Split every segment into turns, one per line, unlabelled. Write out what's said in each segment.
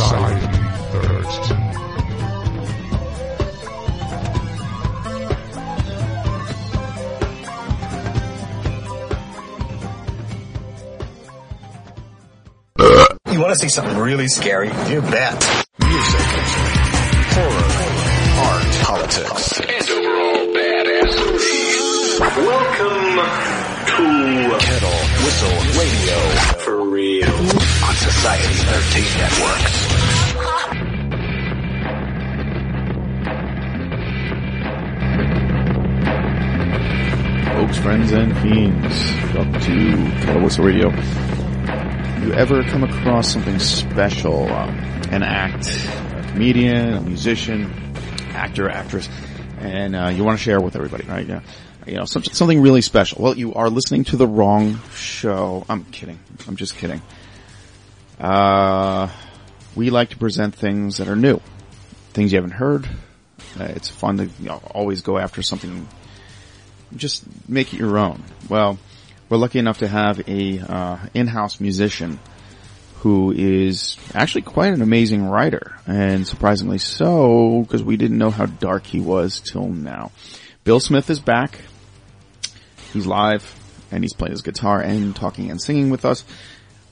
Society 13.
You want to see something really scary? You bet. Music, horror, art, politics, and overall badassery. Welcome to Kettle Whistle Radio. For real. On Society 13 Networks.
Folks, friends, and fiends, welcome to Kettle Whistle Radio. You ever come across something special, um, an act, a comedian, a musician, actor, actress, and uh, you want to share with everybody, right? Yeah, some, something really special. Well, you are listening to the wrong show. I'm kidding. I'm just kidding. Uh, we like to present things that are new, things you haven't heard. Uh, it's fun to you know, always go after something just make it your own. Well, we're lucky enough to have a uh, in-house musician who is actually quite an amazing writer, and surprisingly so, because we didn't know how dark he was till now. Bill Smith is back. He's live, and he's playing his guitar and talking and singing with us.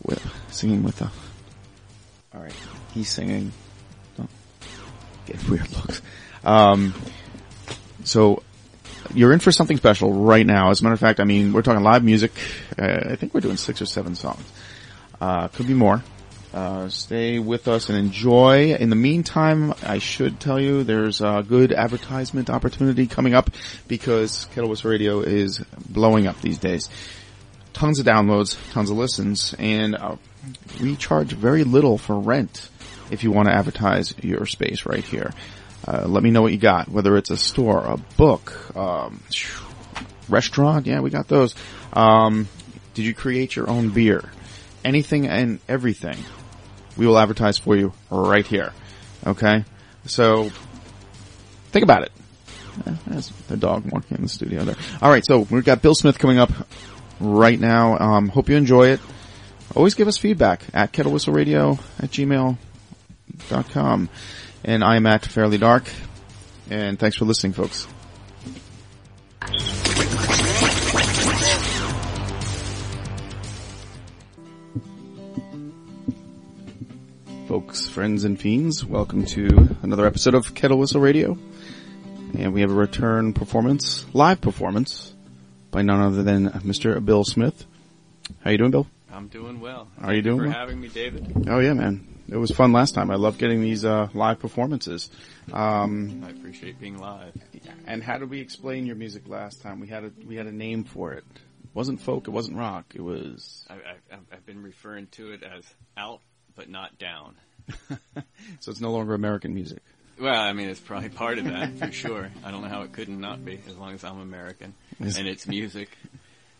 With, singing with the. All right, he's singing. Don't get weird looks. Um, so you're in for something special right now. As a matter of fact, I mean, we're talking live music. Uh, I think we're doing six or seven songs. Uh, could be more. Uh, stay with us and enjoy. In the meantime, I should tell you there's a good advertisement opportunity coming up because Kettle Radio is blowing up these days. Tons of downloads, tons of listens, and uh, we charge very little for rent if you want to advertise your space right here. Uh, let me know what you got, whether it's a store, a book, um, restaurant. Yeah, we got those. Um, did you create your own beer? Anything and everything. We will advertise for you right here. Okay? So, think about it. Eh, There's the dog walking in the studio there. Alright, so we've got Bill Smith coming up right now. Um, hope you enjoy it. Always give us feedback at kettlewhistleradio at gmail.com. And I am at Fairly Dark. And thanks for listening, folks. Folks, friends, and fiends, welcome to another episode of Kettle Whistle Radio. And we have a return performance, live performance, by none other than Mr. Bill Smith. How you doing, Bill?
I'm doing well.
How Are you
Thank
doing,
for
Will?
having me, David.
Oh yeah, man. It was fun last time. I love getting these, uh, live performances. Um,
I appreciate being live.
and how did we explain your music last time? We had a, we had a name for it. It wasn't folk, it wasn't rock, it was,
I, I, I've been referring to it as out, but not down.
so it's no longer American music.
Well, I mean, it's probably part of that for sure. I don't know how it couldn't not be, as long as I'm American and it's music.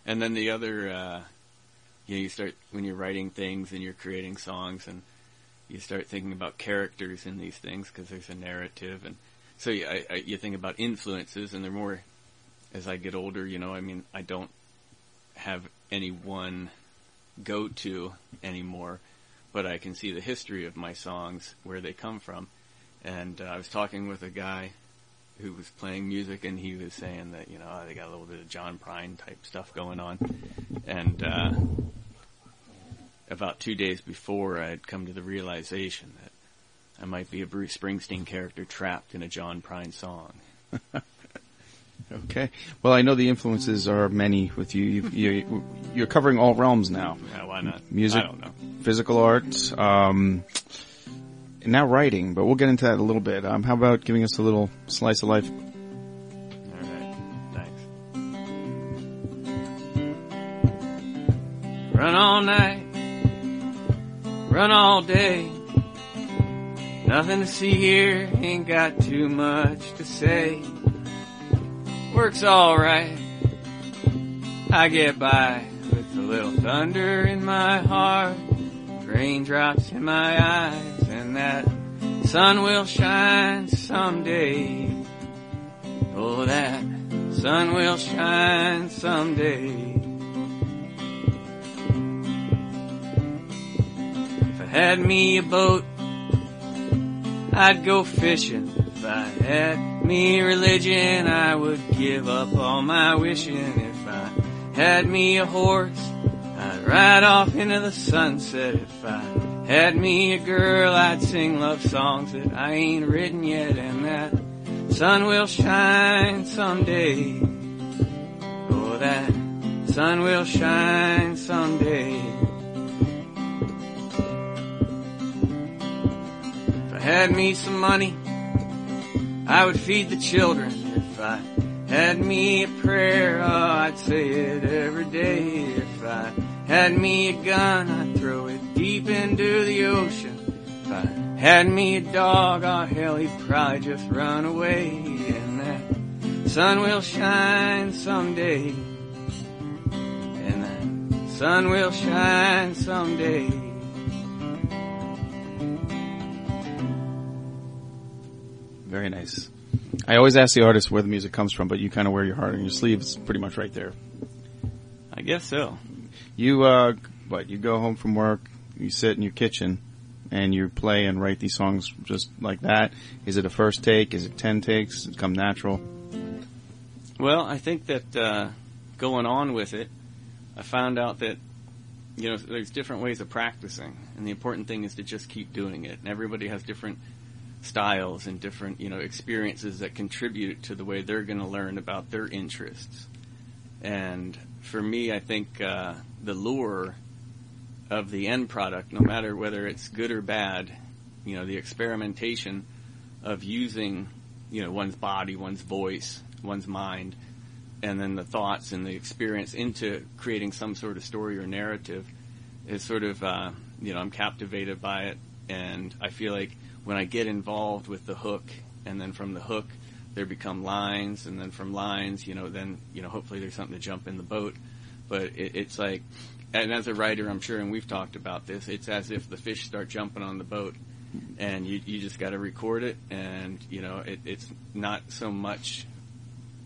And then the other, uh, you know, you start when you're writing things and you're creating songs, and you start thinking about characters in these things because there's a narrative, and so you, I, I, you think about influences, and they're more. As I get older, you know, I mean, I don't have any one go to anymore, but I can see the history of my songs, where they come from. And uh, I was talking with a guy who was playing music, and he was saying that you know they got a little bit of John Prine type stuff going on, and uh, about two days before, I had come to the realization that I might be a Bruce Springsteen character trapped in a John Prine song.
Okay. Well, I know the influences are many with you. you, you're covering all realms now.
Yeah, why not?
Music,
I don't know.
Physical art, um, and now writing. But we'll get into that in a little bit. Um, how about giving us a little slice of life?
Run all night, run all day. Nothing to see here, ain't got too much to say. Works alright, I get by with a little thunder in my heart, raindrops in my eyes, and that sun will shine someday. Oh, that sun will shine someday. If I had me a boat, I'd go fishing. If I had me religion, I would give up all my wishing. If I had me a horse, I'd ride off into the sunset. If I had me a girl, I'd sing love songs that I ain't written yet. And that sun will shine someday. Oh, that sun will shine someday. If I had me some money, I would feed the children. If I had me a prayer, oh, I'd say it every day. If I had me a gun, I'd throw it deep into the ocean. If I had me a dog, oh hell, he'd probably just run away. And that sun will shine someday. And that sun will shine someday.
Very nice. I always ask the artist where the music comes from, but you kind of wear your heart on your sleeve. It's pretty much right there.
I guess so.
You, uh, what, you go home from work, you sit in your kitchen, and you play and write these songs just like that? Is it a first take? Is it ten takes? Does it come natural?
Well, I think that uh, going on with it, I found out that you know there's different ways of practicing, and the important thing is to just keep doing it. And everybody has different styles and different you know experiences that contribute to the way they're going to learn about their interests. And for me, I think uh, the lure of the end product, no matter whether it's good or bad, you know, the experimentation of using, you know, one's body, one's voice, one's mind, and then the thoughts and the experience into creating some sort of story or narrative is sort of, uh, you know, I'm captivated by it, and I feel like when I get involved with the hook, and then from the hook, there become lines, and then from lines, you know, then, you know, hopefully there's something to jump in the boat. But it, it's like, and as a writer, I'm sure, and we've talked about this, it's as if the fish start jumping on the boat, and you you just got to record it, and you know, it, it's not so much,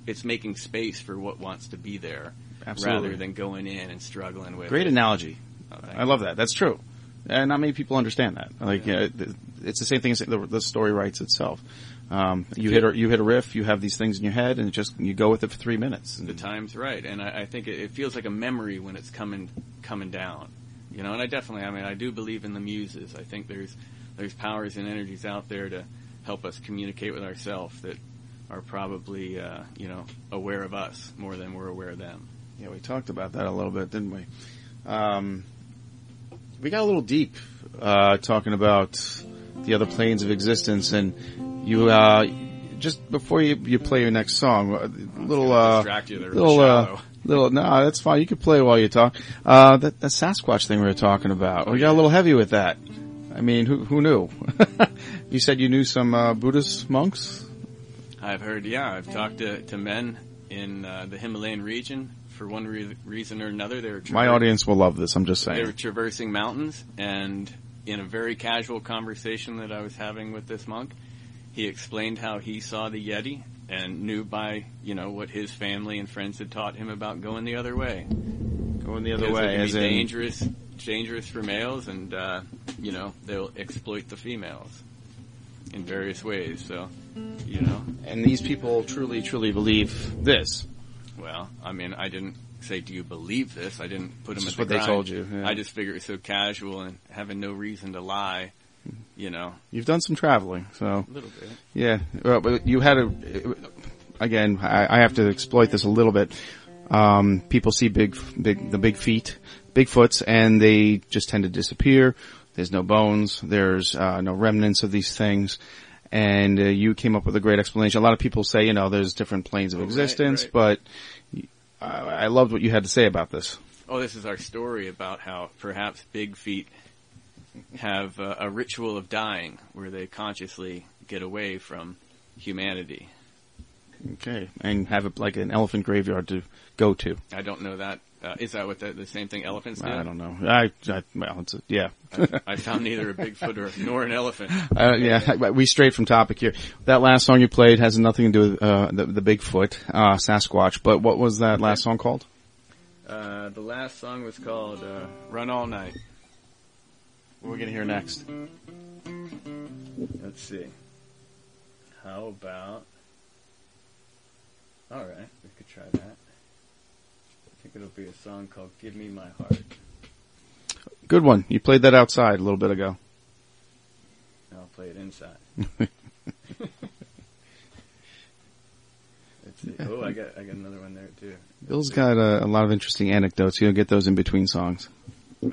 it's making space for what wants to be there,
Absolutely.
rather than going in and struggling with.
Great
it.
analogy.
Oh,
I love that. That's true. And not many people understand that. Like, uh, th- it's the same thing as the, the story writes itself. Um, you hit a, you hit a riff, you have these things in your head, and just you go with it for three minutes.
the time's right, and I, I think it, it feels like a memory when it's coming coming down. You know, and I definitely, I mean, I do believe in the muses. I think there's there's powers and energies out there to help us communicate with ourselves that are probably uh, you know aware of us more than we're aware of them.
Yeah, we talked about that a little bit, didn't we? Um, we got a little deep uh, talking about the other planes of existence, and you uh, just before you, you play your next song, a little uh,
distract you there,
little uh, little no, that's fine. You can play while you talk. Uh, that, that Sasquatch thing we were talking about, we got a little heavy with that. I mean, who who knew? you said you knew some uh, Buddhist monks.
I've heard, yeah, I've talked to, to men in uh, the Himalayan region for one re- reason or another. They were
My audience will love this. I'm just saying
They were
saying.
traversing mountains, and in a very casual conversation that I was having with this monk, he explained how he saw the Yeti and knew by, you know, what his family and friends had taught him about going the other way.
Going the other way,
it
in
dangerous, dangerous for males, and uh, you know they'll exploit the females in various ways. So, you know,
and these people truly, truly believe this.
well, I mean, I didn't say, "Do you believe this?" I didn't put them at the
what they
grind.
told you, yeah.
I just figured it's so casual and having no reason to lie. You know,
You've done some traveling, so
a little bit.
yeah. Well, but you had a. Again, I, I have to exploit this a little bit. Um, people see big, big, the big feet, Bigfoots, and they just tend to disappear. There's no bones. There's uh, no remnants of these things. And uh, you came up with a great explanation. A lot of people say, you know, there's different planes of
Oh, right,
existence,
right.
but I, I loved what you had to say about this.
Oh, this is our story about how perhaps big feet have uh, a ritual of dying where they consciously get away from humanity.
Okay, and have it like an elephant graveyard to go to.
I don't know that. Uh, is that what the, the same thing elephants do?
I don't know. I, I well, it's a, yeah.
I found neither a Bigfoot or, nor an elephant.
Uh, yeah, we strayed from topic here. That last song you played has nothing to do with uh, the, the Bigfoot, uh, Sasquatch. But what was that last song called?
Uh, the last song was called uh, "Run All Night."
What are we gonna hear next?
Let's see. How about? All right, we could try that. I think it'll be a song called "Give Me My Heart."
Good one. You played that outside a little bit ago.
I'll play it inside. Let's. Oh, I got I got another one there too.
Bill's got a, a lot of interesting anecdotes. You'll get those in between songs.
Uh,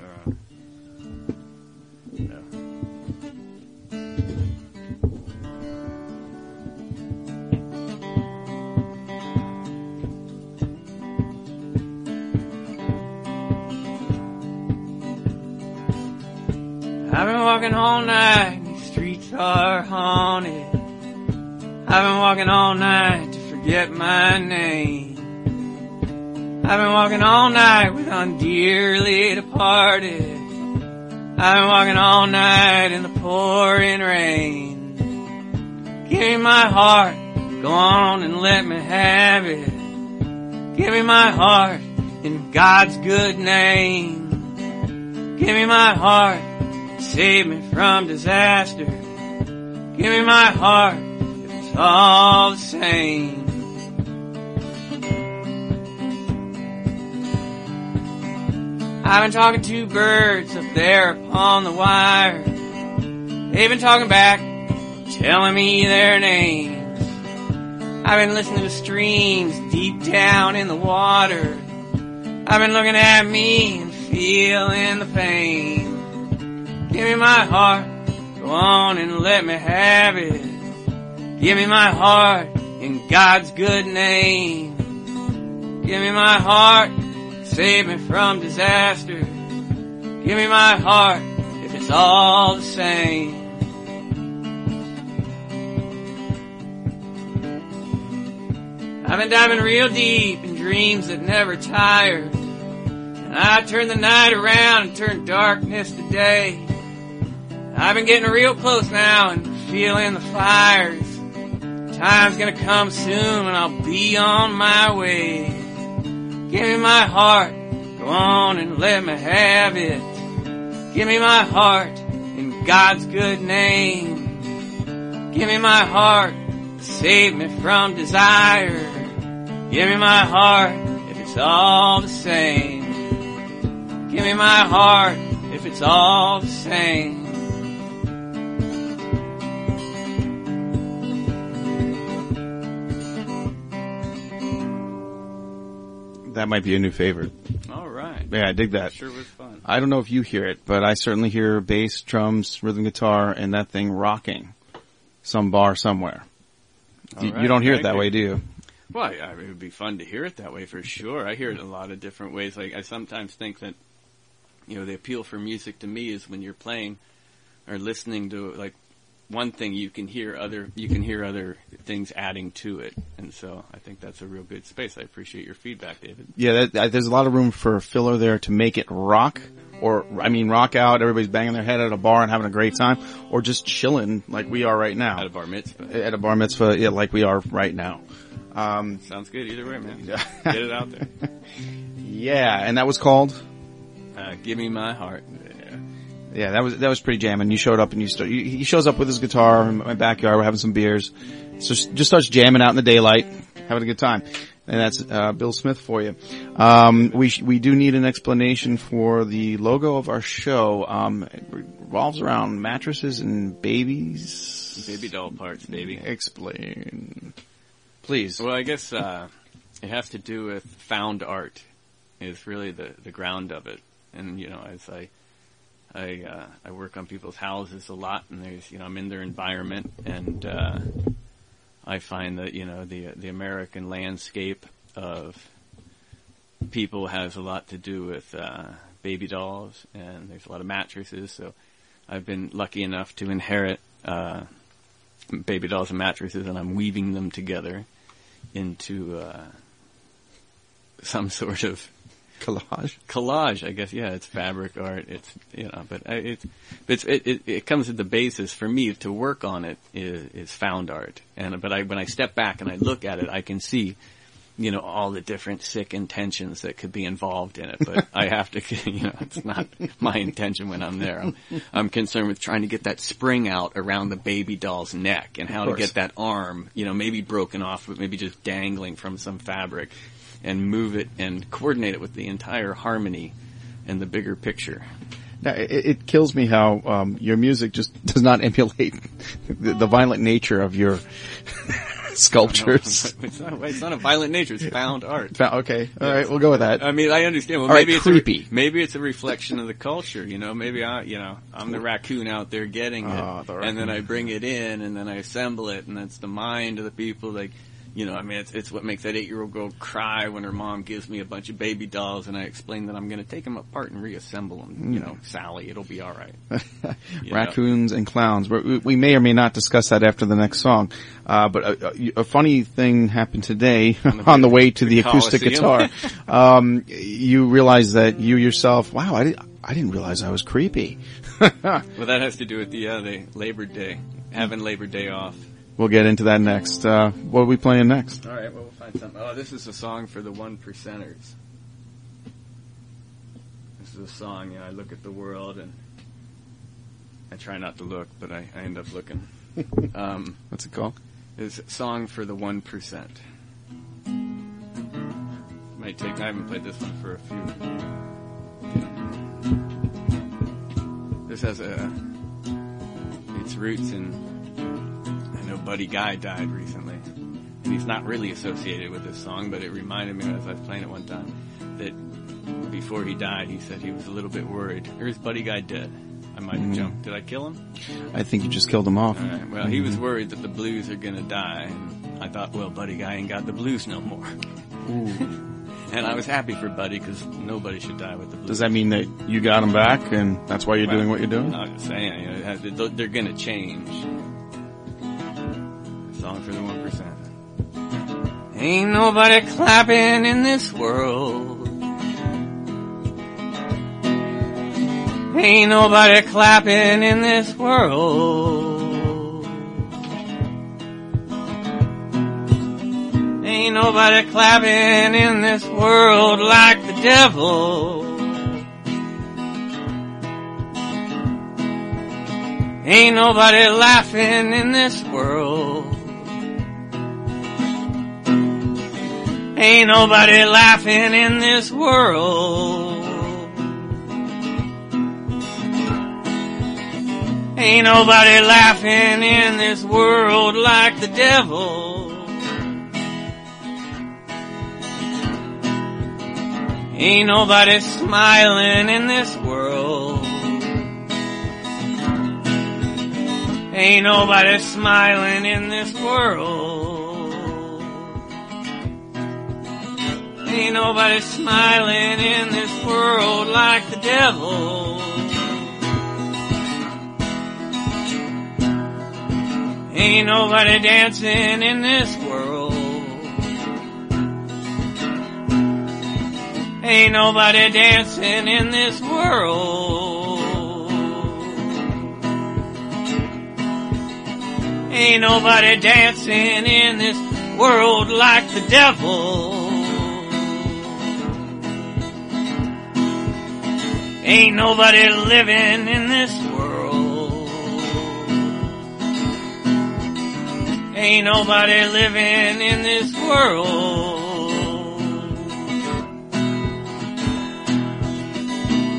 I've been walking all night, these streets are haunted. I've been walking all night to forget my name. I've been walking all night with undearly departed. I've been walking all night in the pouring rain. Give me my heart, go on and let me have it. Give me my heart in God's good name. Give me my heart, save me from disaster. Give me my heart, if it's all the same. I've been talking to birds up there upon the wire. They've been talking back, telling me their names. I've been listening to streams deep down in the water. I've been looking at me and feeling the pain. Give me my heart, go on and let me have it. Give me my heart in God's good name. Give me my heart, save me from disaster. Give me my heart, if it's all the same. I've been diving real deep in dreams that never tire. And I turn the night around and turn darkness to day. I've been getting real close now and feeling the fires. Time's gonna come soon and I'll be on my way. Give me my heart, go on and let me have it. Give me my heart in God's good name. Give me my heart, save me from desire. Give me my heart if it's all the same. Give me my heart if it's all the same.
That might be a new favorite.
All right.
Yeah, I dig that.
Sure was fun.
I don't know if you hear it, but I certainly hear bass, drums, rhythm guitar, and that thing rocking some bar somewhere. You,
right,
you don't hear it that way, do you?
Well, I, I- it would be fun to hear it that way for sure. I hear it in a lot of different ways. Like I sometimes think that, you know, the appeal for music to me is when you're playing or listening to like one thing you can hear other you can hear other things adding to it, and so I think that's a real good space. I appreciate your feedback, David.
Yeah, that, there's a lot of room for filler there to make it rock, or I mean, rock out. Everybody's banging their head at a bar and having a great time, or just chilling like we are right now
at a bar mitzvah.
at a bar mitzvah, yeah, like we are right now. Um,
Sounds good either way, man.
Yeah.
Get it out there.
Yeah, and that was called.
Uh, Give me my heart.
Yeah, that was that was pretty jamming. You showed up and you start. He shows up with his guitar in my backyard. We're having some beers. So just starts jamming out in the daylight, having a good time. And that's uh, Bill Smith for you. Um, we sh- we do need an explanation for the logo of our show. Um, it revolves around mattresses and babies.
Baby doll parts, baby.
Explain, please.
Well, I guess uh, it has to do with found art. Is really the the ground of it, and you know, as I I uh, I work on people's houses a lot, and there's you know I'm in their environment, and uh, I find that you know the the American landscape of people has a lot to do with uh, baby dolls, and there's a lot of mattresses. So I've been lucky enough to inherit uh, baby dolls and mattresses, and I'm weaving them together into uh, some sort of
Collage.
collage. I guess yeah, it's fabric art. It's you know, but it's it's it, it it comes at the basis for me to work on it is is found art. And but I when I step back and I look at it, I can see. You know all the different sick intentions that could be involved in it, but I have to, you know, it's not my intention when I'm there. I'm, I'm concerned with trying to get that spring out around the baby doll's neck and how to get that arm, you know, maybe broken off, but maybe just dangling from some fabric and move it and coordinate it with the entire harmony and the bigger picture.
Now, it, it kills me how um, your music just does not emulate the, the violent nature of your sculptures.
it's, not, it's not a violent nature, it's found art.
Okay, all right, we'll go with that.
I mean, I understand. Well,
All right,
maybe it's
creepy.
A, maybe it's a reflection of the culture. You know, maybe I, you know, I'm the raccoon out there getting it,
Ah, the
and then. I bring it in, and then I assemble it, and that's the mind of the people. Like, you know, I mean, it's it's what makes that eight year old girl cry when her mom gives me a bunch of baby dolls, and I explain that I'm going to take them apart and reassemble them. You know, Sally, it'll be all right. You know?
Raccoons and clowns. We, we may or may not discuss that after the next song. Uh, but a, a, a funny thing happened today on the way to the,
the
acoustic guitar. Um, you realize that you yourself, wow, I didn't, I didn't realize I was creepy.
Well, that has to do with the uh, the Labor Day, having Labor Day off.
We'll get into that next. Uh, what are we playing next?
All right, well, we'll find something. Oh, this is a song for the one percenters. This is a song, you know, I look at the world and I try not to look, but I, I end up looking. um,
What's it called?
it's a song for the one percent. Might take. I haven't played this one for a few. This has a its roots in. Know Buddy Guy died recently, and he's not really associated with this song, but it reminded me as I was playing it one time that before he died, he said he was a little bit worried. Or is Buddy Guy dead? I might have mm-hmm. jumped. Did I kill him?
I think you just killed him off.
Right. Well, he was mm-hmm. worried that the blues are gonna die, and I thought, well, Buddy Guy ain't got the blues no more. and I was happy for Buddy because nobody should die with the blues.
Does that mean that you got him back and that's why you're doing what you're doing?
I'm just saying, you know, they're- they're gonna change. Song for the one percent. Ain't nobody clapping in this world. Ain't nobody clapping in this world. Ain't nobody clapping in this world like the devil. Ain't nobody laughing in this world. Ain't nobody laughing in this world. Ain't nobody laughing in this world like the devil. Ain't nobody smiling in this world. Ain't nobody smiling in this world. Ain't nobody smiling in this world like the devil. Ain't nobody dancing in this world. Ain't nobody dancing in this world. Ain't nobody dancing in this world like the devil. Ain't nobody living in this world. Ain't nobody living in this world.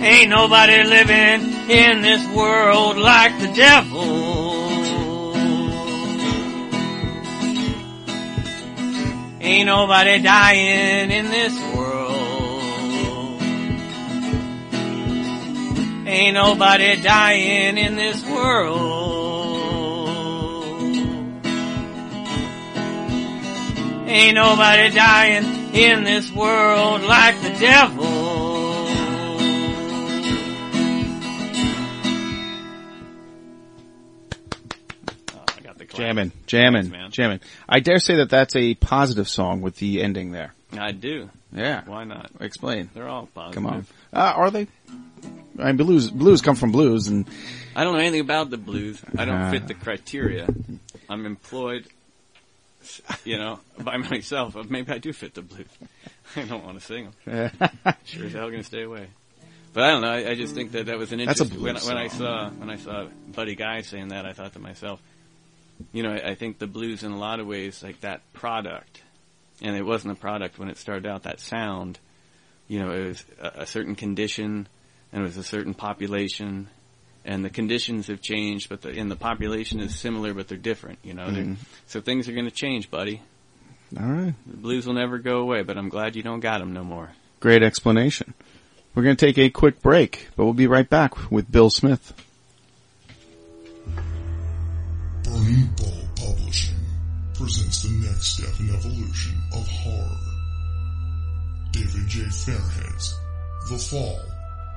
Ain't nobody living in this world like the devil. Ain't nobody dying in this world. Ain't nobody dying in this world. Ain't nobody dying in this world like the devil. Oh, I got the.
Jamming, jamming,
Thanks,
jamming. I dare say that that's a positive song with the ending there.
I do.
Yeah.
Why not?
Explain.
They're all positive.
Come on. Uh, are they? I mean, blues, blues come from blues and
I don't know anything about the blues. I don't
Uh.
fit the criteria. I'm employed, you know, by myself. Maybe I do fit the blues. I don't want to sing them. Sure as hell going to stay away. But I don't know. I, I just think that that was an
That's a
interesting. When, when I saw when I saw Buddy Guy saying that, I thought to myself, you know, I, I think the blues in a lot of ways like that product, and it wasn't a product when it started out. That sound, you know, it was a, a certain condition, and it was a certain population, and the conditions have changed, but the and the population is similar, but they're different. You know, They're- mm-hmm. so things are going to change, buddy.
all right.
The blues will never go away, but I'm glad you don't got them no more.
Great explanation. We're going to take a quick break, but we'll be right back with Bill Smith.
Burning Bull Publishing presents the next step in evolution of horror. David J. Fairhead's The Fall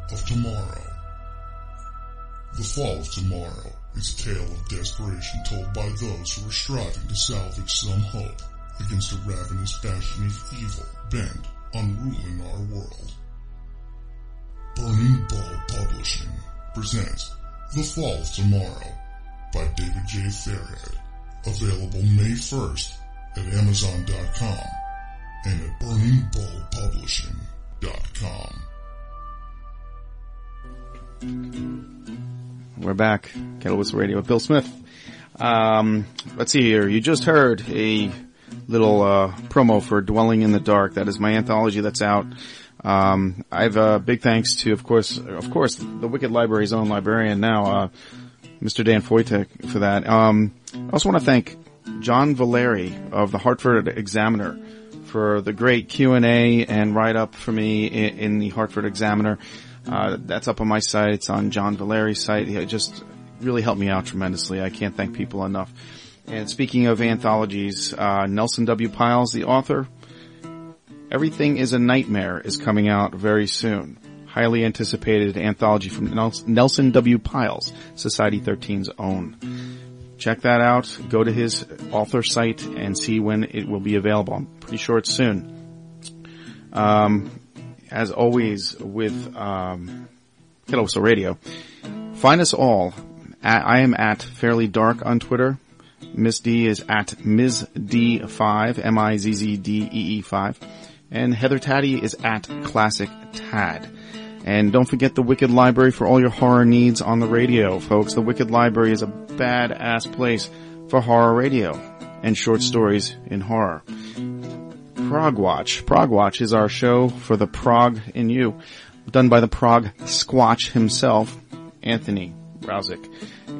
of Tomorrow. The Fall of Tomorrow is a tale of desperation told by those who are striving to salvage some hope against a ravenous bastion of evil bent on ruling our world. Burning Bull Publishing presents The Fall of Tomorrow by David J. Fairhead. Available May 1st at Amazon.com and at BurningBullPublishing.com.
We're back. Kettle Whistle Radio with Bill Smith. Um, let's see here. You just heard a little uh, promo for Dwelling in the Dark. That is my anthology that's out. Um, I have a big thanks to, of course, of course, the Wicked Library's own librarian now, uh, Mr. Dan Foytik for that. Um, I also want to thank John Valeri of the Hartford Examiner for the great Q&A and write-up for me in, in the Hartford Examiner. Uh, that's up on my site. It's on John Valeri's site. It just really helped me out tremendously. I can't thank people enough. And speaking of anthologies, uh, Nelson W. Piles, the author, Everything is a Nightmare is coming out very soon. Highly anticipated anthology from Nelson W. Piles, Society 13's own. Check that out. Go to his author site and see when it will be available. I'm pretty sure it's soon. Um, as always with um, Whistle Radio, find us all. At, I am at Fairly Dark on Twitter. Miss D is at Ms. D5, M-I-Z-Z-D-E-E 5. And Heather Taddy is at Classic Tad. And don't forget the Wicked Library for all your horror needs on the radio, folks. The Wicked Library is a badass place for horror radio and short stories in horror. Prog Watch. Prog Watch is our show for the prog in you, done by the prog squatch himself, Anthony Rausick.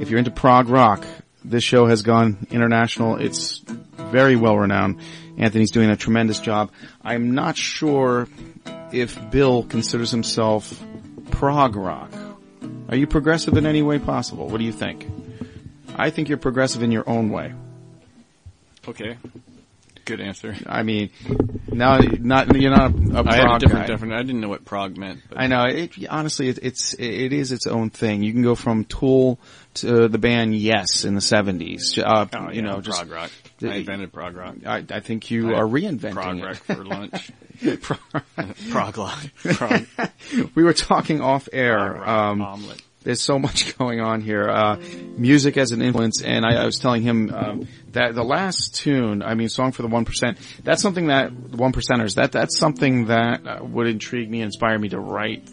If you're into prog rock, this show has gone international. It's very well renowned. Anthony's doing a tremendous job. I'm not sure if Bill considers himself prog rock. Are you progressive in any way possible? What do you think? I think you're progressive in your own way.
Okay. Good answer.
I mean, now, not you're not a, a
I had a different
guy.
definition. I didn't know what prog meant. But
I know. It, honestly, it, it's it is its own thing. You can go from Tool to the band Yes in the seventies. Uh,
Oh,
you
yeah,
know, just
prog rock. I invented prog rock.
I, I think you
I
are reinventing
prog rock for lunch. prog rock. Prog,
we were talking off air. Um,
omelet.
there's so much going on here. Uh, music as an influence, and I, I was telling him um, that the last tune, I mean, song for the one percent. That's something that the one percenters. That that's something that uh, would intrigue me, inspire me to write.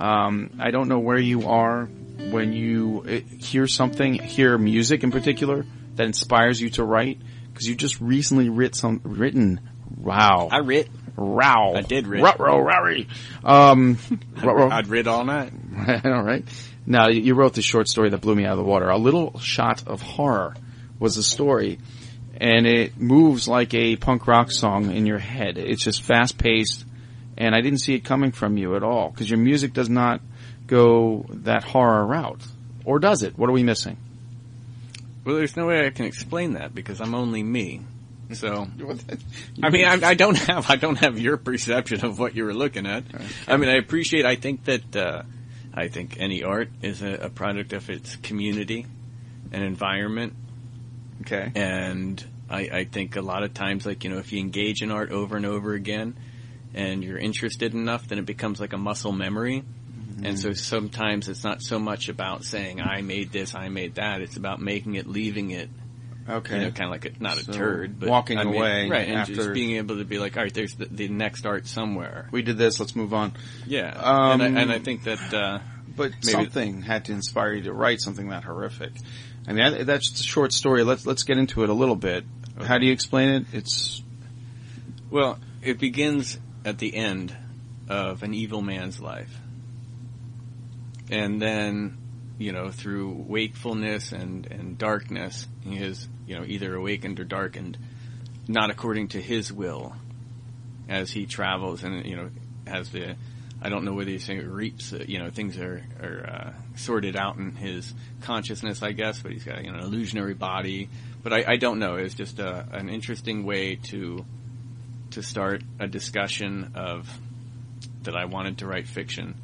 Um, I don't know where you are when you uh, hear something, hear music in particular that inspires you to write, because you just recently writ some, written, wow.
I writ.
Row.
I did writ.
Row, row, Um, row.
I'd writ all night.
all right. Now, you wrote this short story that blew me out of the water. A Little Shot of Horror was the story, and it moves like a punk rock song in your head. It's just fast paced, and I didn't see it coming from you at all, because your music does not go that horror route. Or does it? What are we missing?
Well, there's no way I can explain that because I'm only me. So, I mean, I, I don't have I don't have your perception of what you were looking at. I mean, I appreciate. I think that uh, I think any art is a, a product of its community and environment,
Okay.
and I, I think a lot of times, like you know, if you engage in art over and over again, and you're interested enough, then it becomes like a muscle memory. And so sometimes it's not so much about saying I made this, I made that. It's about making it, leaving it,
Okay.
you know, kind of like a, not
So,
a turd, but
walking
I mean,
away
right? And
after-
just being able to be like, all right, there's the, the next art somewhere.
we did this, let's move on.
Yeah,
Um,
and, I, and I think that uh,
But
Maybe-
something had to inspire you to write something that horrific. I mean, that, that's a short story. Let's let's get into it a little bit. How do you explain it? It's
well, it begins at the end of an evil man's life, and then you know through wakefulness and and darkness, he is you know either awakened or darkened, not according to his will, as he travels and you know has the. I don't know whether you say reaps, uh, you know, things are, are uh, sorted out in his consciousness, I guess, but he's got you know, an illusionary body. But I, I don't know. It's just a, an interesting way to to start a discussion of that I wanted to write fiction,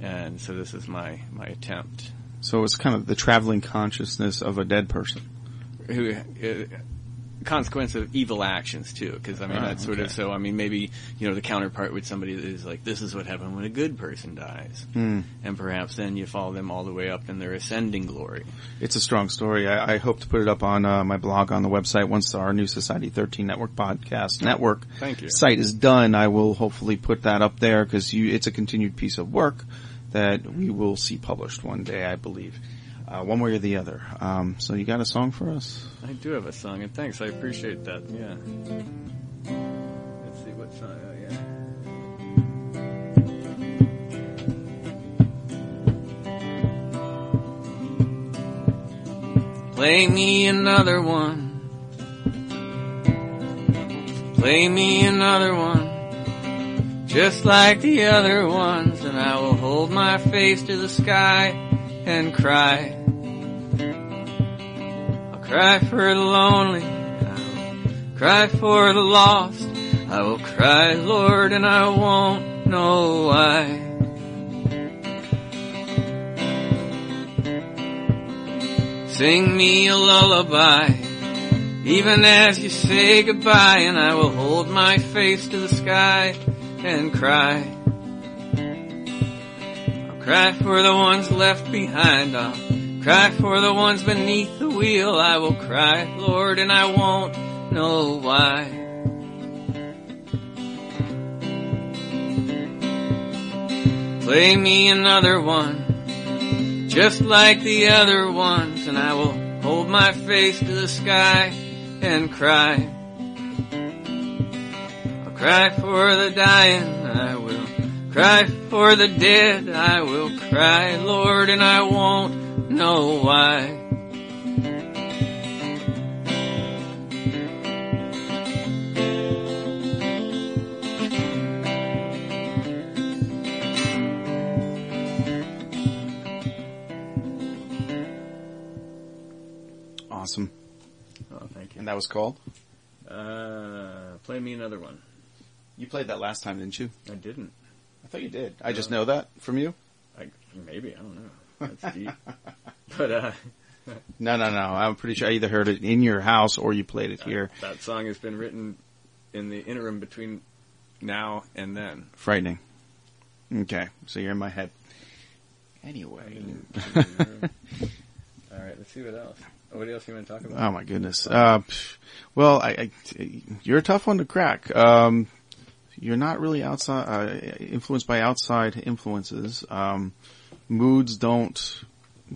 and so this is my my attempt.
so it's kind of the traveling consciousness of a dead person.
Who uh, consequence of evil actions too? Because I mean
Ah,
that's sort of so. I mean maybe you know the counterpart with somebody that is like this is what happened when a good person dies,
Hmm.
and perhaps then you follow them all the way up in their ascending glory.
It's a strong story. I, I hope to put it up on uh, my blog on the website once our new Society 13 Network podcast network
Thank you.
site is done. I will hopefully put that up there because it's a continued piece of work that we will see published one day, I believe, uh, one way or the other. Um, so you got a song for us?
I do have a song, and thanks. I appreciate that. Yeah. Let's see what song. Oh, yeah. Play me another one. Play me another one. Just like the other ones, hold my face to the sky and cry. I'll cry for the lonely. I'll cry for the lost. I will cry, Lord, and I won't know why. Sing me a lullaby, even as you say goodbye, and I will hold my face to the sky and cry. Cry for the ones left behind. I'll cry for the ones beneath the wheel. I will cry, Lord, and I won't know why. Play me another one, just like the other ones, and I will hold my face to the sky and cry. I'll cry for the dying, I will cry for the dead, I will cry, Lord, and I won't know why.
Awesome.
Oh, thank you.
And that was called?
Uh, play me another one.
You played that last time, didn't you?
I didn't.
I thought you did. I just know that from you?
I, maybe, I don't know. That's deep. but, uh,
No, no, no. I'm pretty sure I either heard it in your house or you played it here.
that song has been written in the interim between now and then.
Frightening. Okay, so you're in my head. Anyway.
All right, let's see what else. What else you want to talk about?
Oh my goodness. Uh, pff, well, I, I, you're a tough one to crack. Um, you're not really outside uh, influenced by outside influences. Um, moods don't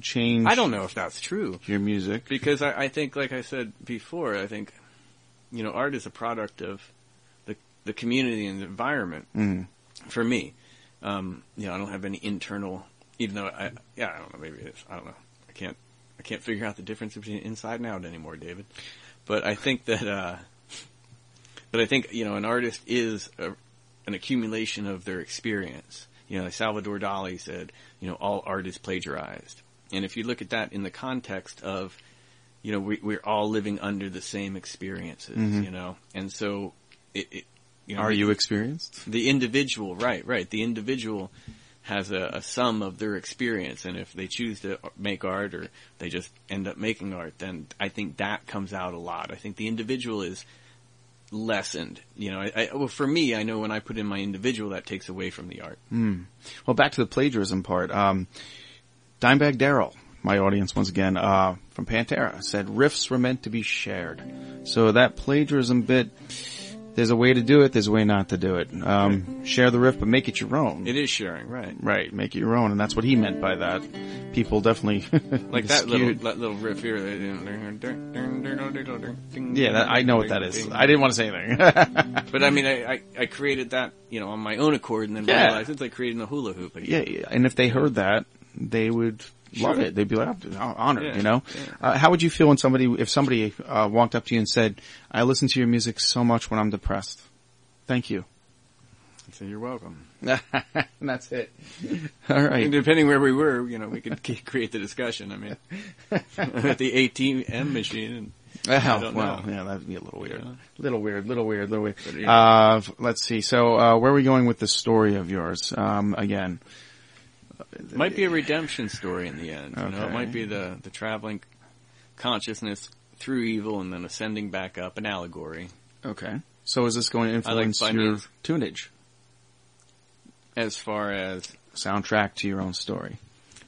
change.
I don't know if that's true
your music.
because I, I think, like I said before, I think you know art is a product of the the community and the environment.
Mm.
For me, um, you know, I don't have any internal. Even though I, yeah, I don't know, maybe it is. I don't know. I can't, I can't figure out the difference between inside and out anymore, David. But I think that, uh, but I think you know, an artist is a, an accumulation of their experience. You know, Salvador Dali said, you know, all art is plagiarized. And if you look at that in the context of, you know, we, we're all living under the same experiences, mm-hmm. you know, and so it, it you know,
Are you experienced?
the individual, right, right. The individual has a, a sum of their experience, and if they choose to make art or they just end up making art, then I think that comes out a lot. I think the individual is lessened. You know, I, I, well, for me, I know when I put in my individual, that takes away from the art.
Well, back to the plagiarism part. Um, Dimebag Darrell, my audience once again, uh, from Pantera, said riffs were meant to be shared. So that plagiarism bit, there's a way to do it, there's a way not to do it. Um, share the riff, but make it your own.
It is sharing, right?
Right, make it your own, and that's what he meant by that. People definitely
Like that little that little riff here.
Yeah, that, I know what that is. I didn't want to say anything.
But I mean, I, I, I created that, you know, on my own accord, and then
Yeah.
realized it's like creating a hula hoop. Again.
yeah, yeah, and if they heard that, they would love it. They'd be like, oh, honored,
Yeah,
you know?
yeah.
Uh, how would you feel when somebody, if somebody uh, walked up to you and said, I listen to your music so much when I'm depressed. Thank you.
So you're welcome.
and that's it. All right.
And depending where we were, you know, we could create the discussion. I mean, at the ATM machine. And,
Well,
don't
well,
know.
yeah, that'd be a little weird.
Yeah.
Little weird, little weird, little weird.
But, yeah.
Uh, let's see. So, uh, where are we going with this story of yours? Um, again.
might be a redemption story in the end. You know, it might be the the traveling consciousness through evil and then ascending back up, an allegory.
Okay. So is this going to
I like
influence your tunage?
As far as
Soundtrack to your own story.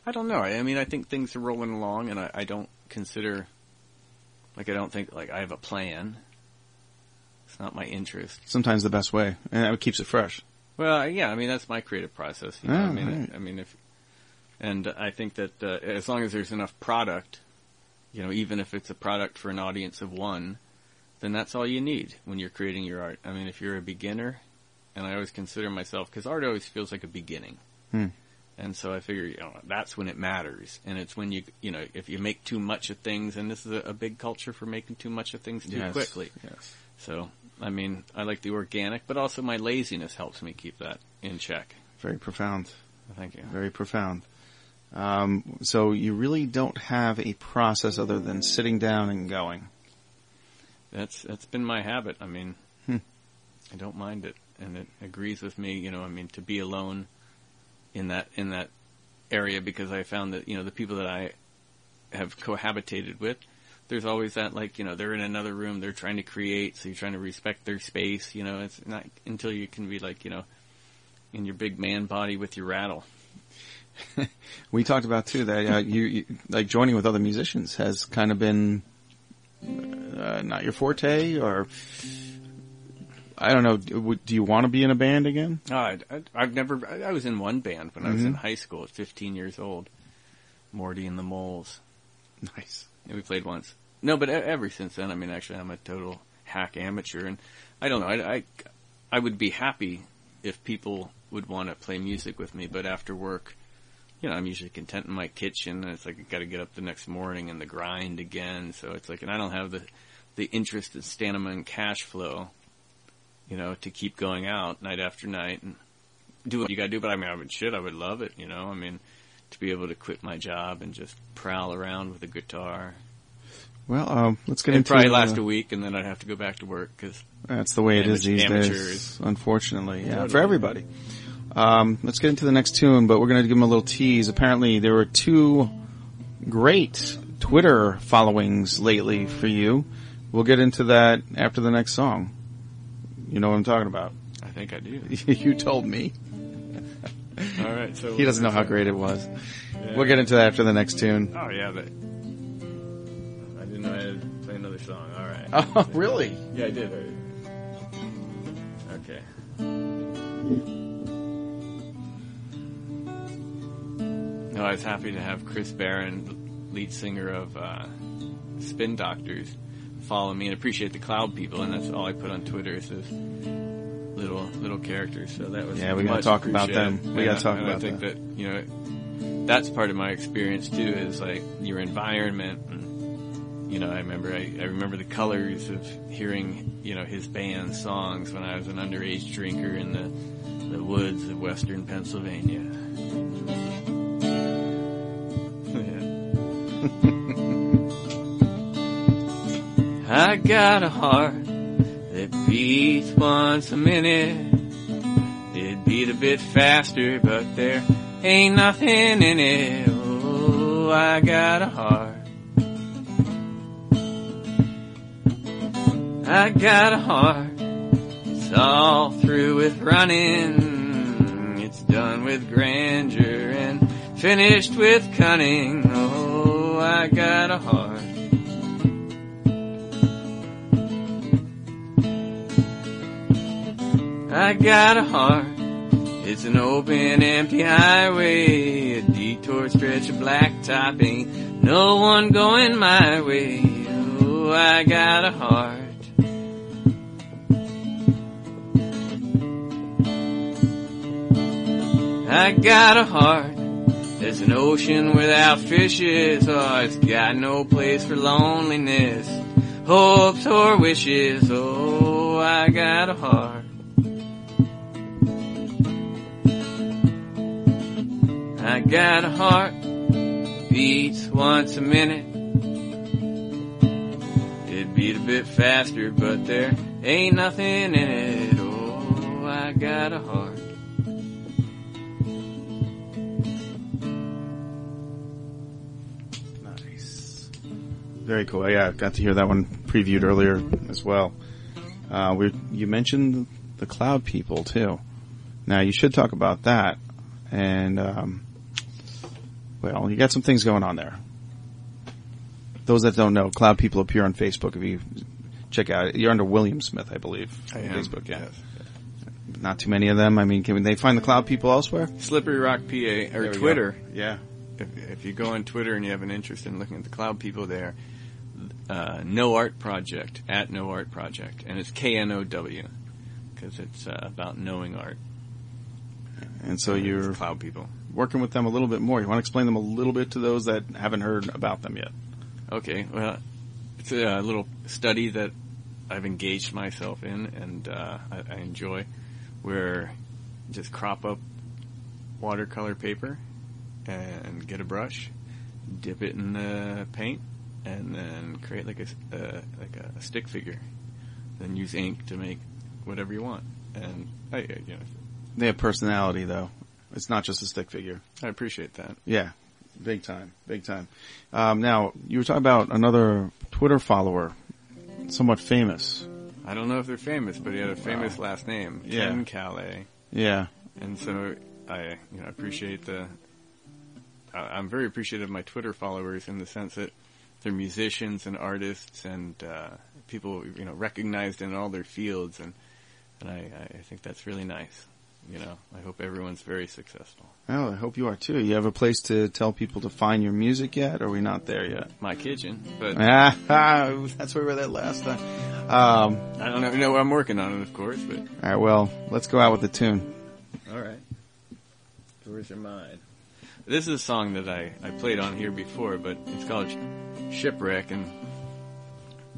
I don't know. I I mean, I think things are rolling along, and I, I don't consider like I don't think like I have a plan. It's not my interest.
Sometimes the best way. And it keeps it fresh.
Well, yeah, I mean that's my creative process. You know?
Oh,
I mean,
right.
I mean if, and I think that uh, as long as there's enough product, you know, even if it's a product for an audience of one, then that's all you need when you're creating your art. I mean, if you're a beginner, and I always consider myself because art always feels like a beginning.
Hmm.
And so I figure, you know, that's when it matters. And it's when you, you know, if you make too much of things, and this is a, a big culture for making too much of things too
Yes.
quickly.
Yes.
So, I mean, I like the organic, but also my laziness helps me keep that in check.
Very profound.
Thank you.
Very profound. Um, so you really don't have a process other than sitting down and going.
That's that's been my habit. I mean,
Hmm.
I don't mind it, and it agrees with me. You know, I mean, to be alone in that in that area because I found that you know the people that I have cohabitated with, there's always that like you know they're in another room, they're trying to create, so you're trying to respect their space. You know, it's not until you can be like you know in your big man body with your rattle.
We talked about too that uh, you, you like joining with other musicians has kind of been uh, not your forte, or I don't know. Do you want to be in a band again?
Oh, I, I've never. I, was in one band when I was in
Mhm.
high school at 15 years old. Morty and the Moles.
Nice.
Yeah, we played once. No, but ever since then, I mean, actually, I'm a total hack amateur, and I don't know. I, I, I would be happy if people would want to play music with me, but after work, you know, I'm usually content in my kitchen, and it's like I got to get up the next morning and the grind again. So it's like, and I don't have the the interest and stamina and cash flow, you know, to keep going out night after night and do what you got to do. But I mean, I would shit, I would love it, you know. I mean, to be able to quit my job and just prowl around with a guitar.
Well, um, let's get
It'd
into
probably
uh,
last a week, and then I'd have to go back to work because
That's the way it is these days, unfortunately. Yeah,
Totally.
for everybody. Um, let's get into the next tune, but we're going to give them a little tease. Apparently, there were two great Twitter followings lately for you. We'll get into that after the next song. You know what I'm talking about.
I think I do.
you told me.
All right, so
He doesn't know how great it was.
Yeah.
We'll get into that after the next tune.
Oh yeah, but I didn't know I had to play another song. All right.
Oh, really?
Yeah, I did. I did. Okay. No, I was happy to have Chris Barron, lead singer of uh, Spin Doctors, follow me and appreciate the Cloud People, and that's all I put on Twitter is those little little characters. So that was
Yeah, we gotta talk about them. We gotta talk about
I think
that.
that you know that's part of my experience too. Is like your environment. And, you know, I remember I, I remember the colors of hearing you know his band songs when I was an underage drinker in the the woods of western Pennsylvania. I got a heart that beats once a minute. It beat a bit faster, but there ain't nothing in it. Oh, I got a heart. I got a heart. It's all through with running. It's done with grandeur and finished with cunning. Oh, I got a heart. I got a heart. It's an open, empty highway, a detour stretch of blacktop. Ain't no one going my way. Oh, I got a heart. I got a heart. There's an ocean without fishes. Oh, it's got no place for loneliness, hopes or wishes. Oh, I got a heart. Got a heart, beats once a minute. It beat a bit faster, but there ain't nothing in it. Oh, I got a heart.
Nice. Very cool. Yeah, I got to hear that one previewed earlier as well. Uh, we you mentioned the cloud people too. Now you should talk about that. And um, well, you got some things going on there. Those that don't know, cloud people appear on Facebook. If you check out, you're under William Smith, I believe,
I
on
am,
Facebook. Yeah,
yes.
not too many of them. I mean, can they find the cloud people elsewhere?
Slippery Rock PA or
There we go.
Twitter.
Yeah.
If, if you go on Twitter and you have an interest in looking at the cloud people there, uh, No Art Project at No Art Project, and it's K N O W because it's uh, about knowing art.
And so
It's
you're
cloud people.
Working with them a little bit more. You want to explain them a little bit to those that haven't heard about them yet?
Okay, well, it's a little study that I've engaged myself in and uh, I, I enjoy, where just crop up watercolor paper and get a brush, dip it in the paint, and then create like a uh, like a, stick figure. Then use ink to make whatever you want, and I- you know
They have personality though. It's not just a stick figure.
I appreciate that.
Yeah. Big time. Big time. Um, now, you were talking about another Twitter follower, somewhat famous.
I don't know if they're famous, but he had a famous
Wow.
last name,
Yeah.
Ken Calais.
Yeah.
And so I, you know, appreciate the. I'm very appreciative of my Twitter followers in the sense that they're musicians and artists and uh, people, you know, recognized in all their fields, and and I, I think that's really nice. You know, I hope everyone's very successful.
Well, I hope you are too. You have a place to tell people to find your music yet? Or are we not there yet?
My kitchen, but
that's where we were at last time. Um,
I don't know. No, I'm working on it, of course. But
all right. Well, let's go out with the tune.
all right, yours are mine. This is a song that I, I played on here before, but it's called Shipwreck, and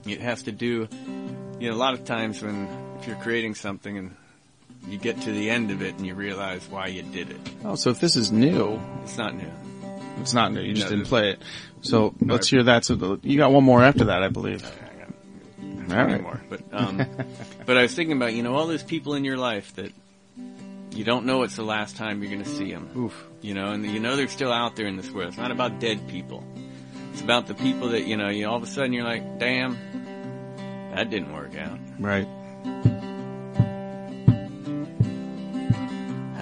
it has to do, you know, a lot of times when if you're creating something and you get to the end of it and you realize why you did it,
Oh, so if this is new,
it's not new.
it's not new. You just
No,
didn't play it. So
No,
let's hear that. So the, you got one more after that, I believe.
I got
right.
more, but um, but I was thinking about you know all those people in your life that you don't know it's the last time you're going to see them.
Oof.
you know, and you know they're still out there in this world. It's not about dead people. It's about the people that, you know, you all of a sudden you're like, damn, that didn't work out.
Right.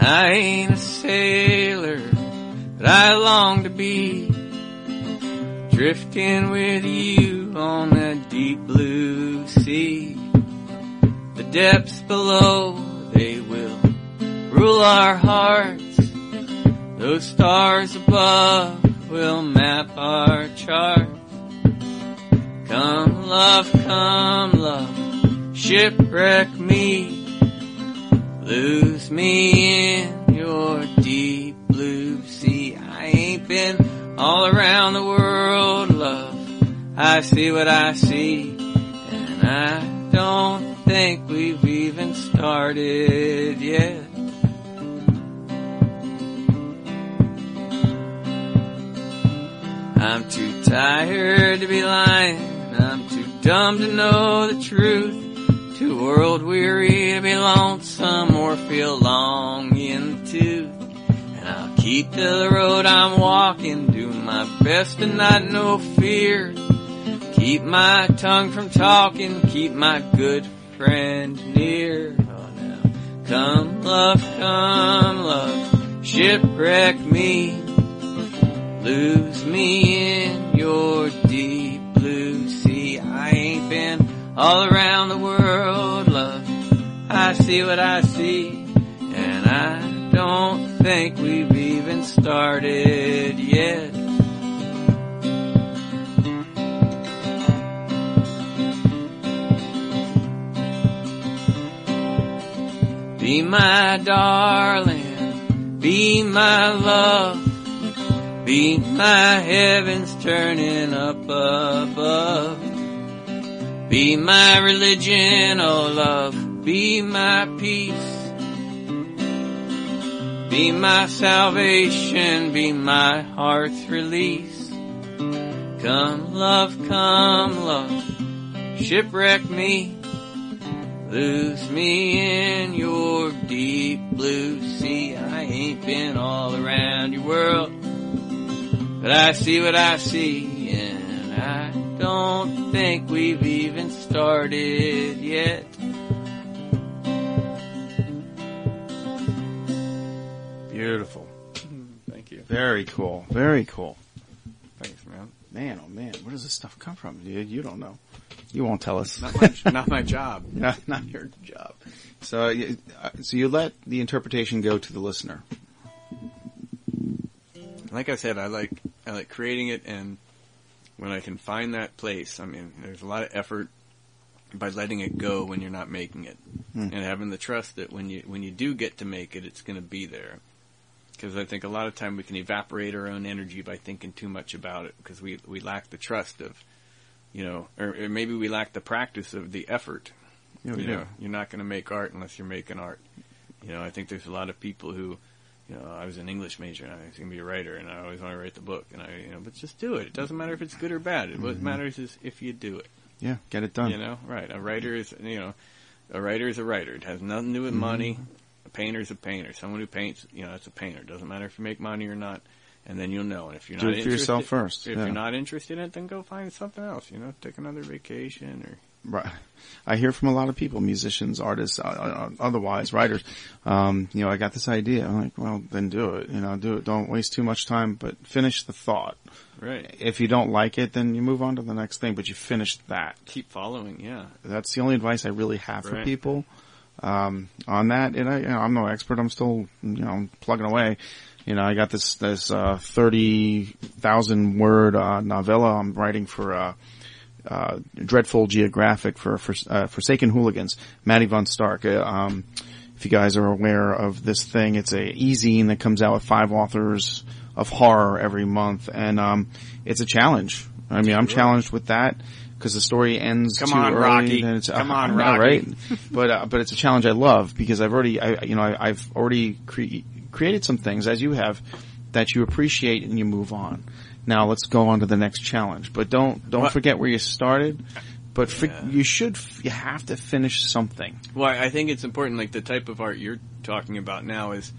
I ain't a sailor, but I long to be drifting with you on that deep blue sea. The depths below, they will rule our hearts. Those stars above will map our charts. Come love, come love, shipwreck me. Lose me in your deep blue sea. I ain't been all around the world, love. I see what I see, and I don't think we've even started yet. I'm too tired to be lying. I'm too dumb to know the truth. Too world weary to be lonesome or feel long in the tooth. And I'll keep to the road I'm walking, do my best and not no fear. Keep my tongue from talking, keep my good friend near. Oh now, come love, come love, shipwreck me. Lose me in your deep all around the world, love. I see what I see, and I don't think we've even started yet. Be my darling, be my love. Be my heavens turning up above. Be my religion, oh love. Be my peace. Be my salvation. Be my heart's release. Come love, come love. Shipwreck me. Lose me in your deep blue sea. I ain't been all around your world. But I see what I see, don't think we've even started yet.
Beautiful.
Thank you.
Very cool. Very cool.
Thanks, man.
Man, oh man, where does this stuff come from? You, you don't know. You won't tell us.
Not my, not my job.
not, not your job. So, you- uh, so you let the interpretation go to the listener.
Like I said, I like I like creating it, and when I can find that place, I mean, there's a lot of effort by letting it go when you're not making it,
Hmm.
and having the trust that when you when you do get to make it, it's going to be there. Because I think a lot of time we can evaporate our own energy by thinking too much about it, because we we lack the trust of, you know, or, or maybe we lack the practice of the effort.
You know,
you
yeah.
know, you're not going to make art unless you're making art. You know, I think there's a lot of people who, you know, I was an English major and I was going to be a writer and I always want to write the book and I, you know, but just do it. It doesn't matter if it's good or bad. What mm-hmm. matters is if you do it.
Yeah, get it done.
You know, right? A writer is, you know, a writer is a writer. It has nothing to do with mm-hmm. money. A painter is a painter. Someone who paints, you know, it's a painter. It doesn't matter if you make money or not. And then you'll know. And if you're
Do
not
it for yourself first,
If
yeah.
you're not interested in it, then go find something else. You know, take another vacation or
Right. I hear from a lot of people, musicians, artists, uh, uh, otherwise, writers. Um, you know, I got this idea. I'm like, well, then do it. You know, do it. Don't waste too much time, but finish the thought.
right.
If you don't like it, then you move on to the next thing, but you finished that.
Keep following. Yeah.
That's the only advice I really have for people um, on that. And I, you know, I'm no expert. I'm still, you know, plugging away. You know, I got this this uh, thirty thousand word uh, novella I'm writing for uh, Dreadful Geographic for for uh, Forsaken Hooligans. Maddie von Stark. Uh, um, if you guys are aware of this thing, it's a e-zine that comes out with five authors of horror every month, and um, it's a challenge. I mean, I'm challenged with that because the story ends
Come
too
on,
early.
Rocky.
and it's,
Come
uh,
on, Rocky.
right? but uh, but it's a challenge I love because I've already, I, you know, I, I've already cre- created some things as you have that you appreciate and you move on. Now let's go on to the next challenge, but don't don't
What?
forget where you started. But for, you should, you have to finish something.
Well, I think it's important. Like the type of art you're talking about now is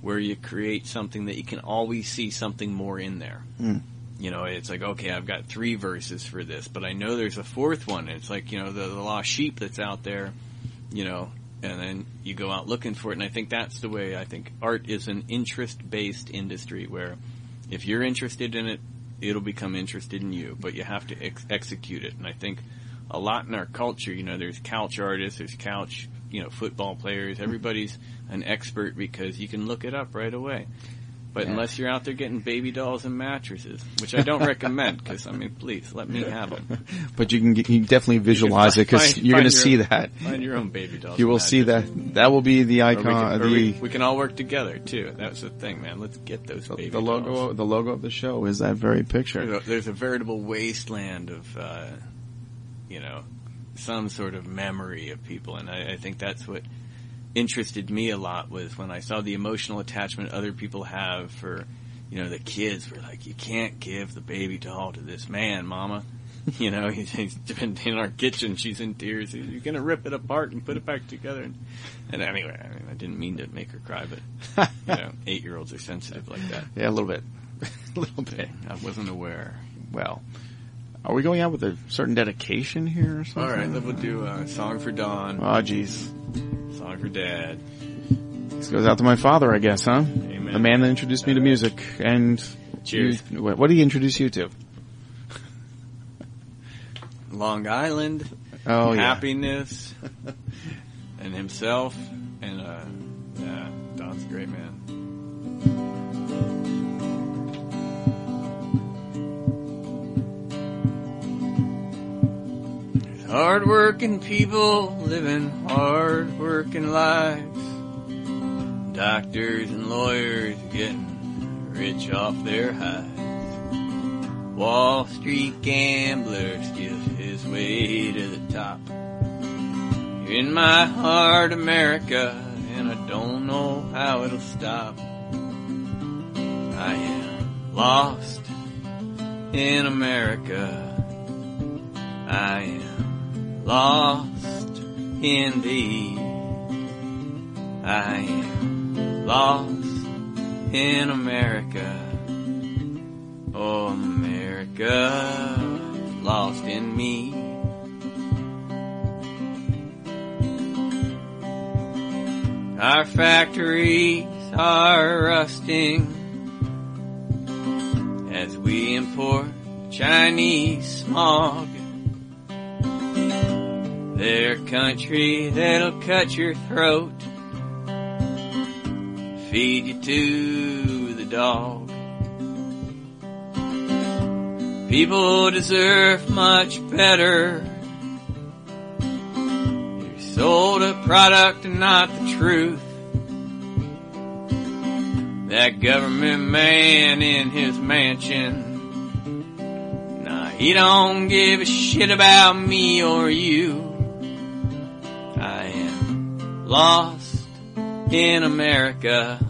where you create something that you can always see something more in there.
Mm.
You know, it's like okay, I've got three verses for this, but I know there's a fourth one. It's like you know the, the lost sheep that's out there. You know, and then you go out looking for it. And I think that's the way I think art is an interest based industry where if you're interested in it, it'll become interested in you, but you have to ex- execute it. And I think a lot in our culture, you know, there's couch artists, there's couch you know football players. Everybody's an expert because you can look it up right away. But
Yeah.
unless you're out there getting baby dolls and mattresses, which I don't recommend, because I mean, please let me have them.
But you can, get, you can definitely visualize it because you're going to see
own-
that.
Find your own baby dolls.
You will see that. That will be the
Or we,
icon.
can, or
the
we, we can all work together too. That's the thing, man. Let's get those
the,
baby
the logo.
dolls.
The logo of the show is that very picture.
There's a, there's a veritable wasteland of, uh, you know, some sort of memory of people, and I, I think that's what interested me a lot was when I saw the emotional attachment other people have for, you know, the kids. Were like, you can't give the baby doll to this man, Mama. You know, he's, he's been in our kitchen. She's in tears. You're gonna rip it apart and put it back together. And, and anyway, I, mean, I didn't mean to make her cry, but you know, eight year olds are sensitive like that.
Yeah, a little bit. a little bit.
I wasn't aware.
Well, are we going out with a certain dedication here or something?
All right, then we'll do a song for Dawn,
Oh, jeez.
Song for Dad.
This goes out to my father, I guess, huh?
Amen.
The man that introduced me to music. And
Cheers.
you- what, what did he introduce you to?
Long Island,
Oh, yeah.
happiness, and himself, and uh, yeah, Don's a great man. Hard-working people living hard-working lives. Doctors and lawyers getting rich off their hides. Wall Street gambler steals his way to the top. In my heart, America, and I don't know how it'll stop. I am lost in America. I am lost in thee. I am lost in America. Oh, America, lost in me. Our factories are rusting as we import Chinese smog. Their country that'll cut your throat, feed you to the dog. People deserve much better. You're sold a product and not the truth. That government man in his mansion. Nah, he don't give a shit about me or you. Lost in America.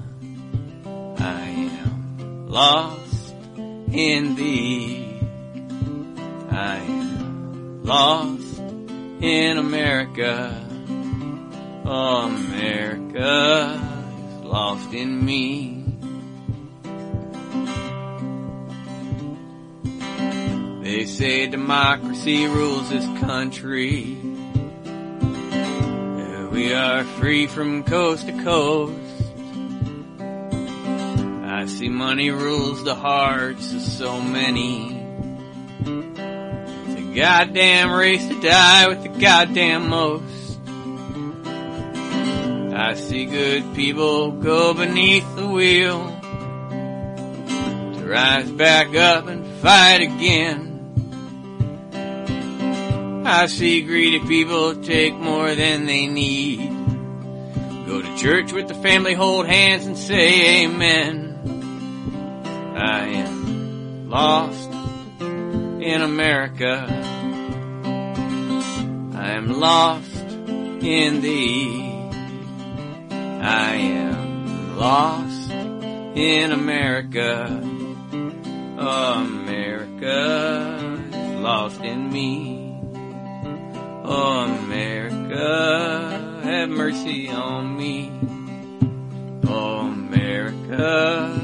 I am lost in thee. I am lost in America. America is lost in me. They say democracy rules this country. We are free from coast to coast. I see money rules the hearts of so many. It's a goddamn race to die with the goddamn most. I see good people go beneath the wheel to rise back up and fight again. I see greedy people take more than they need. Go to church with the family, hold hands and say amen. I am lost in America. I am lost in thee. I am lost in America. America is lost in me. Oh, America, have mercy on me. Oh, America,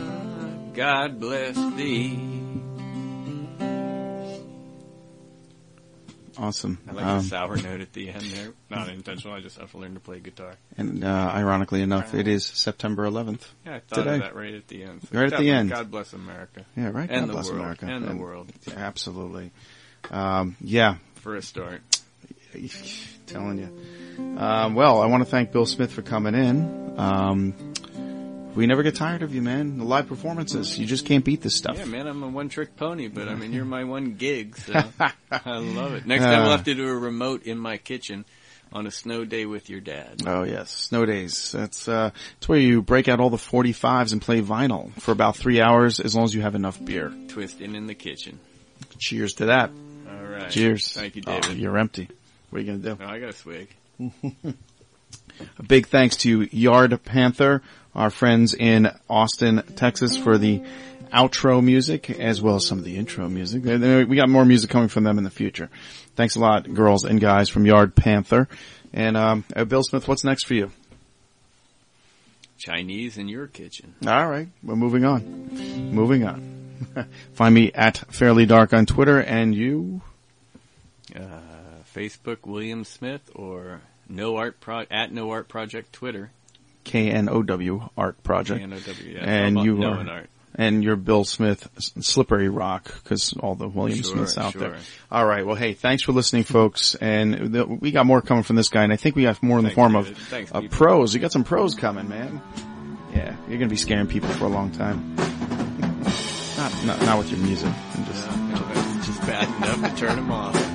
God bless thee.
Awesome.
I like
Um,
a sour note at the end there. Not intentional. I just have to learn to play guitar.
and uh, ironically enough, it is September 11th.
Yeah, I thought
Today.
of that right at the end. So
Right at the
God-
end.
God bless America.
Yeah, right.
And
God
the
bless
world.
America.
And the world.
Yeah, absolutely. Um, yeah,
For a start.
telling you. Um, well, I want to thank Bill Smith for coming in. Um, we never get tired of you, man. The live performances, you just can't beat this stuff.
Yeah, man, I'm a one trick pony, but I mean, you're my one gig, so I love it. Next time we'll have to do a remote in my kitchen on a snow day with your dad.
Oh yes, snow days. That's uh, it's where you break out all the 45s and play vinyl for about three hours, as long as you have enough beer.
Twisting in the kitchen.
Cheers to that.
All right.
Cheers.
Thank you,
Oh,
David.
you're empty. What are you gonna do?
No, I got a swig.
A big thanks to Yard Panther, our friends in Austin, Texas for the outro music as well as some of the intro music. We got more music coming from them in the future. Thanks a lot, girls and guys from Yard Panther. And um, uh, Bill Smith, what's next for you?
Chinese in your kitchen.
All right, we're moving on. Moving on. Find me at Fairly Dark on Twitter, and you.
Uh, Facebook William Smith or No Art Pro at No Art Project Twitter.
K N O W Art Project.
K-N-O-W, yeah.
and you
no
are,
and art?
and you're Bill Smith, Slippery Rock, because all the William
Sure,
Smiths out
sure.
there. All right, well, hey, thanks for listening, folks, and the, we got more coming from this guy, and I think we have more in the form
David.
of
Thanks,
uh, pros. You got some pros coming, man. Yeah, you're gonna be scaring people for a long time. not, not, not with your music. I'm just,
No, no, just bad enough to turn them off.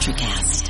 Electrocast.